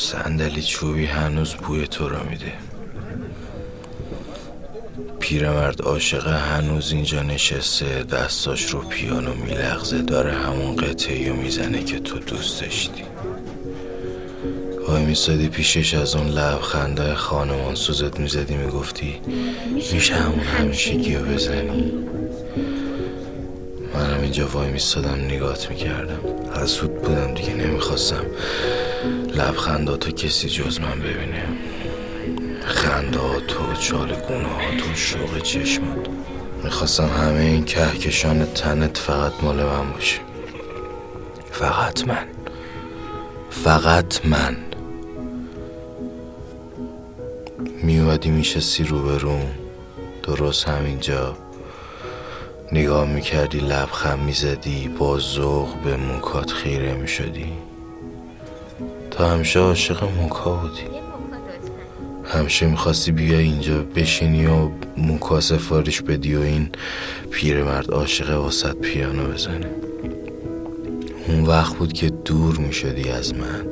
صندلی چوبی هنوز بوی تو را میده. پیرمرد عاشق هنوز اینجا نشسته دستاش رو پیانو میلغزه داره همون قطعی و می‌زنه که تو دوست داشتی. وای میسادی پیشش از اون لبخنده خانمان سوزت می‌زدی می‌گفتی میشه همون همیشگی رو بزنی؟ منم اینجا وای میستادم نگات می‌کردم. حسود بودم دیگه نمی‌خواستم. لبخنداتو کسی جز من ببینه. خندات و چال گناهات و شوق چشمات می‌خواستم همه این کهکشان تنت فقط مال من باشه. فقط من. فقط من. میومدی میشستی روبروم درست همینجا. نگاه می‌کردی لبخم می‌زدی با ذوق به موکات خیره می‌شدی. تا همیشه عاشق موکا بودی همیشه می‌خواستی بیای اینجا بشینی و موکا سفارش بدی و این پیرمرد عاشق واسط پیانو بزنه. اون وقت بود که دور می‌شدی از من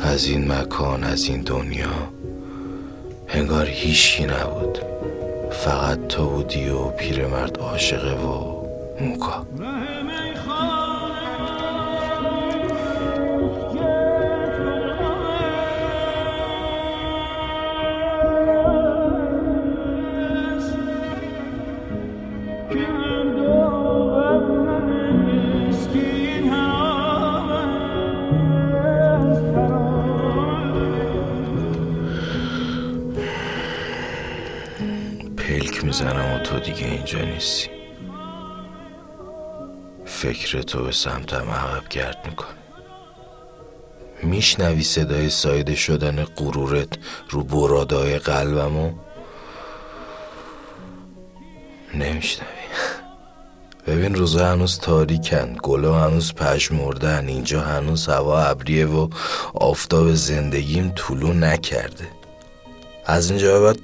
از این مکان از این دنیا. انگار هیچی نبود. فقط تو بودی و پیرمرد عاشقه و موکا. پلک می‌زنم و تو دیگه اینجا نیستی. فکر تو به سمتم عقب گرد میکن میشنوی صدای سایده شدن غرورت رو برادای قلبمو نمیشنوی. ببین روزا هنوز تاریکن گلا هنوز پشمردن اینجا هنوز هوا ابریه و آفتاب زندگیم طولو نکرده. از اینجا بعد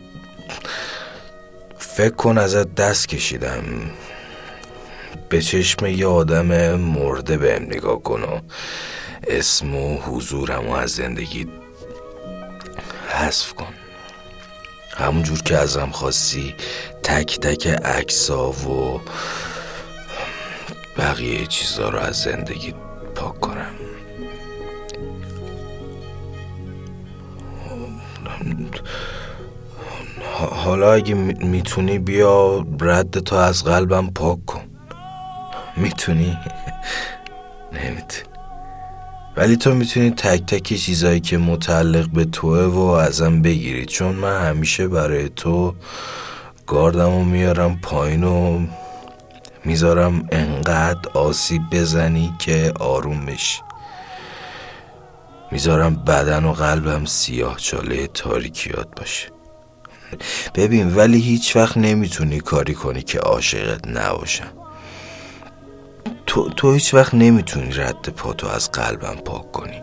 فکر کن ازت دست کشیدم. به چشم یه آدم مرده بهم نگاه کن و اسم و حضورم و از زندگی حذف کن. همونجور که ازم خواستی تک تک عکسا و بقیه چیزا رو از زندگی پاک کنم. حالا اگه می‌تونی بیا رد تو از قلبم پاک کن. می‌تونی؟ نمی‌تونی. ولی تو می‌تونی تک تک چیزایی که متعلق به توه و ازم بگیری. چون من همیشه برای تو گاردم و میارم پایین و می‌ذارم انقدر آسیب بزنی که آروم بشی. می‌ذارم بدن و قلبم سیاه چاله تاریکیات باشه. ببین ولی هیچ وقت نمی‌تونی کاری کنی که عاشقت نباشم. تو, تو هیچ وقت نمی‌تونی رد پاتو از قلبم پاک کنی.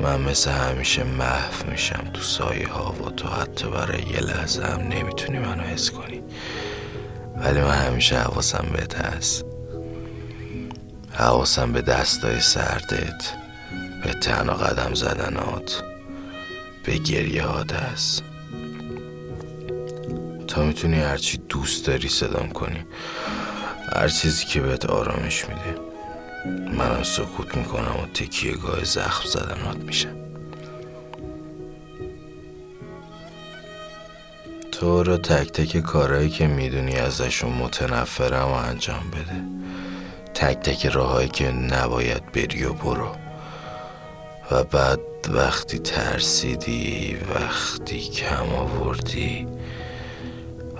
من مثل همیشه محو میشم تو سایه ها و تو حتی برای یه لحظه هم نمی‌تونی منو حس کنی. ولی من همیشه حواسم بهت هست حواسم به دستای سردت. به تنها قدم زدنات به گریه است تا می‌تونی هرچی دوست داری صدام کنی. هر چیزی که بهت آرامش میده. منم سکوت می‌کنم و تکیه گاه زخم زدنات میشم تو رو تک تک کارهایی که می‌دونی ازشون متنفرم و انجام بده. تک تک راههایی که نباید بری و برو. و بعد وقتی ترسیدی وقتی کم آوردی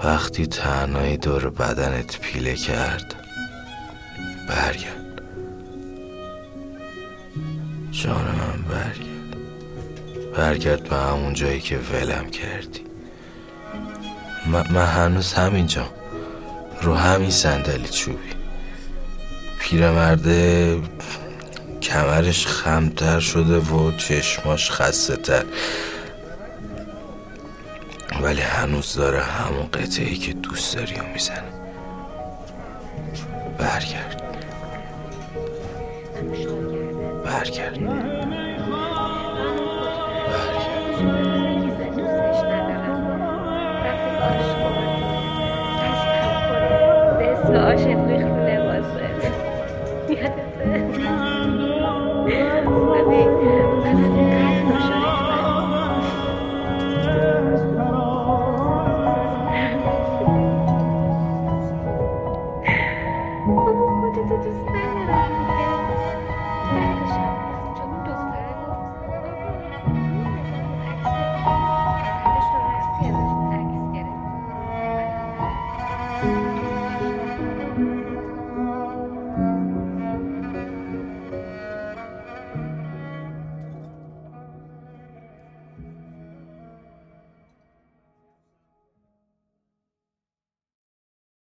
وقتی تنهایی دور بدنت پیله کرد برگرد. جان من برگرد. برگرد به همون جایی که ولم کردی. من هنوز همینجا. رو همین صندلی چوبی. پیرمرده کمرش خمتر شده و چشماش خسته تر ولی هنوز داره همون قطعی که دوست داری و می‌زنه. برگرد. برگرد. عاشق.